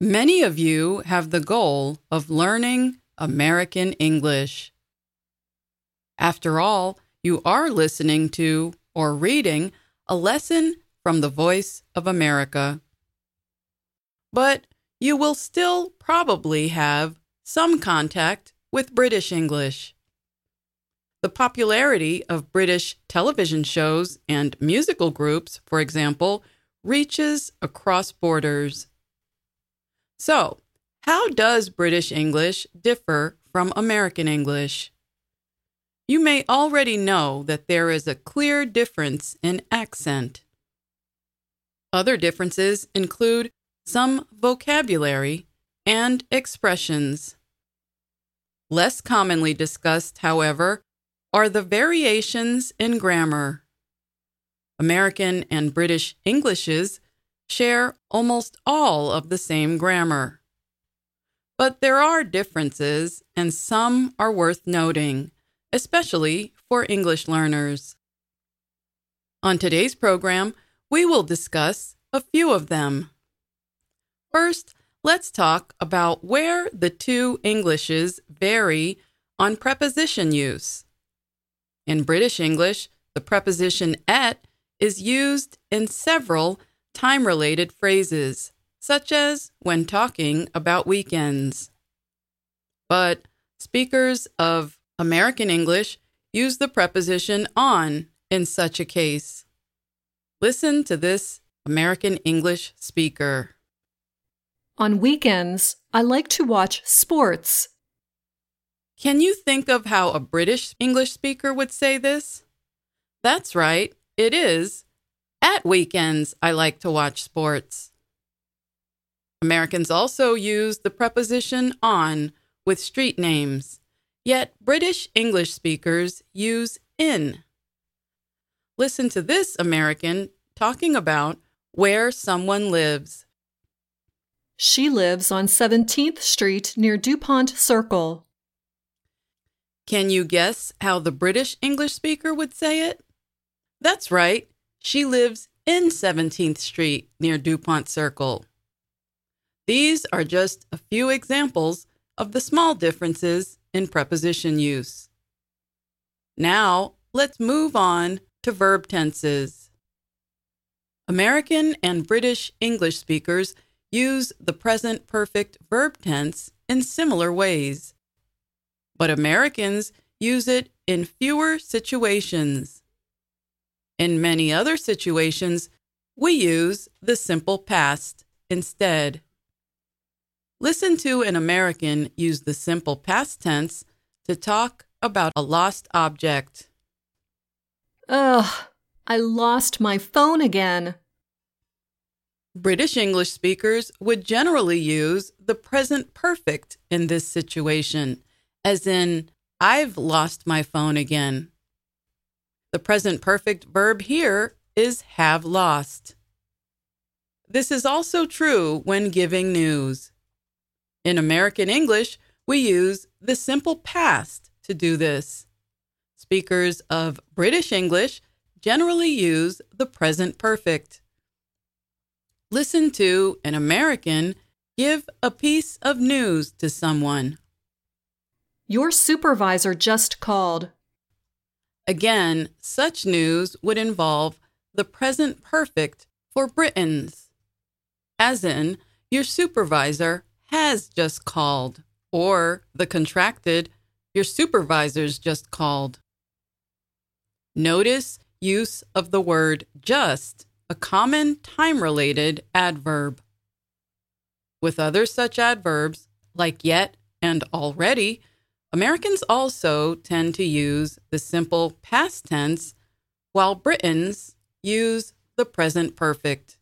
Many of you have the goal of learning American English. After all, you are listening to or reading a lesson from the Voice of America. But you will still probably have some contact with British English. The popularity of British television shows and musical groups, for example, reaches across borders. So, how does British English differ from American English? You may already know that there is a clear difference in accent. Other differences include some vocabulary and expressions. Less commonly discussed, however, are the variations in grammar. American and British Englishes share almost all of the same grammar. But there are differences, and some are worth noting, especially for English learners. On today's program, we will discuss a few of them. First, let's talk about where the two Englishes vary on preposition use. In British English, the preposition at is used in several time related phrases, such as when talking about weekends. But speakers of American English use the preposition on in such a case. Listen to this American English speaker. On weekends, I like to watch sports can you think of how a British English speaker would say this? That's right, it is. At weekends, I like to watch sports. Americans also use the preposition on with street names, yet British English speakers use in. Listen to this American talking about where someone lives. She lives on 17th Street near Dupont Circle. Can you guess how the British English speaker would say it? That's right. She lives in 17th Street near Dupont Circle. These are just a few examples of the small differences in preposition use. Now, let's move on to verb tenses. American and British English speakers use the present perfect verb tense in similar ways but Americans use it in fewer situations. In many other situations, we use the simple past instead. Listen to an American use the simple past tense to talk about a lost object. Ugh, I lost my phone again. British English speakers would generally use the present perfect in this situation as in, I've lost my phone again. The present perfect verb here is have lost. This is also true when giving news. In American English, we use the simple past to do this. Speakers of British English generally use the present perfect. Listen to an American give a piece of news to someone. Your supervisor just called. Again, such news would involve the present perfect for Britons, as in, your supervisor has just called, or the contracted, your supervisor's just called. Notice use of the word just, a common time related adverb. With other such adverbs, like yet and already, Americans also tend to use the simple past tense, while Britons use the present perfect.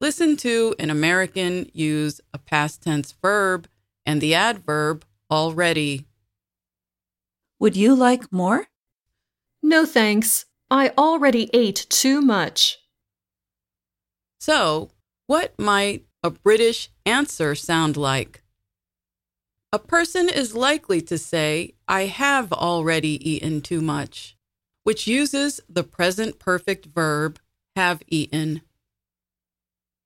Listen to an American use a past tense verb and the adverb already. Would you like more? No, thanks. I already ate too much. So, what might a British answer sound like? A person is likely to say, I have already eaten too much, which uses the present perfect verb have eaten.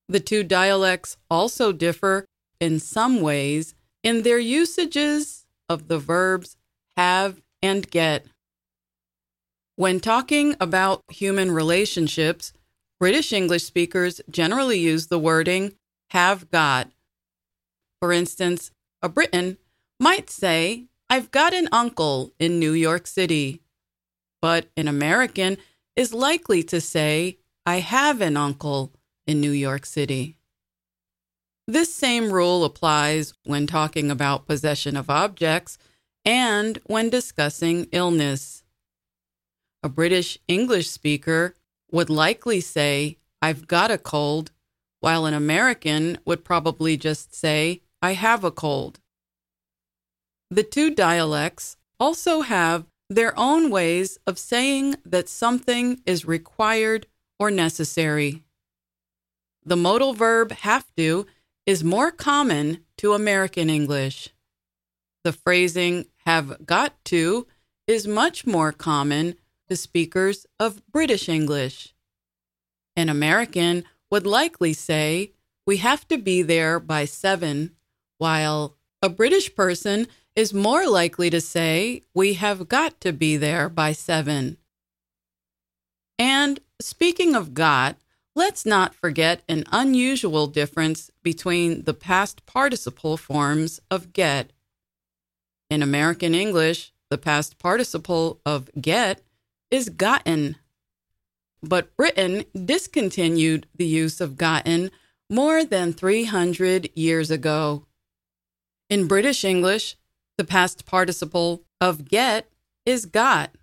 The two dialects also differ in some ways in their usages of the verbs have and get. When talking about human relationships, British English speakers generally use the wording have got. For instance, a Briton might say, I've got an uncle in New York City. But an American is likely to say, I have an uncle in New York City. This same rule applies when talking about possession of objects and when discussing illness. A British English speaker would likely say, I've got a cold, while an American would probably just say, I have a cold. The two dialects also have their own ways of saying that something is required or necessary. The modal verb have to is more common to American English. The phrasing have got to is much more common to speakers of British English. An American would likely say, We have to be there by seven, while a British person is more likely to say, We have got to be there by seven. And speaking of got, let's not forget an unusual difference between the past participle forms of get. In American English, the past participle of get is gotten. But Britain discontinued the use of gotten more than 300 years ago. In British English, the past participle of get is got.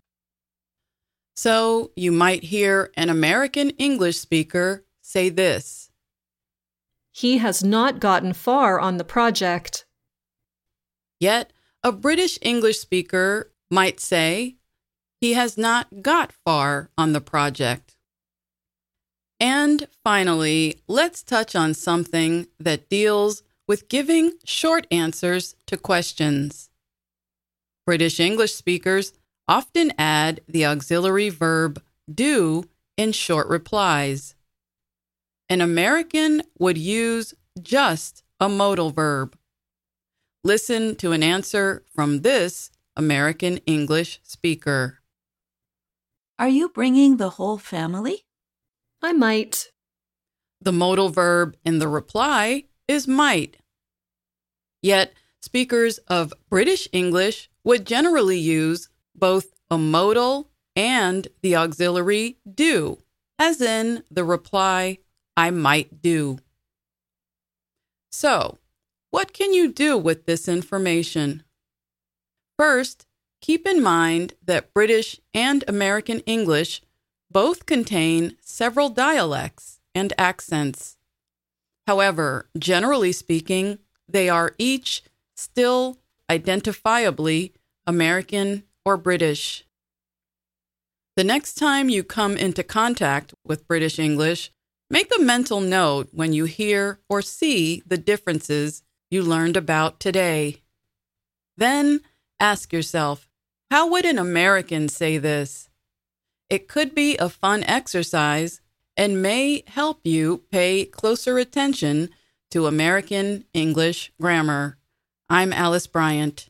So you might hear an American English speaker say this He has not gotten far on the project. Yet a British English speaker might say he has not got far on the project. And finally, let's touch on something that deals with giving short answers to questions. British English speakers often add the auxiliary verb do in short replies. An American would use just a modal verb. Listen to an answer from this American English speaker. Are you bringing the whole family? I might. The modal verb in the reply is might. Yet, speakers of British English would generally use both a modal and the auxiliary do, as in the reply, I might do. So, what can you do with this information? First, keep in mind that British and American English both contain several dialects and accents. However, generally speaking, they are each still identifiably American or British. The next time you come into contact with British English, make a mental note when you hear or see the differences you learned about today. Then ask yourself, how would an American say this? It could be a fun exercise and may help you pay closer attention to American English grammar. I'm Alice Bryant.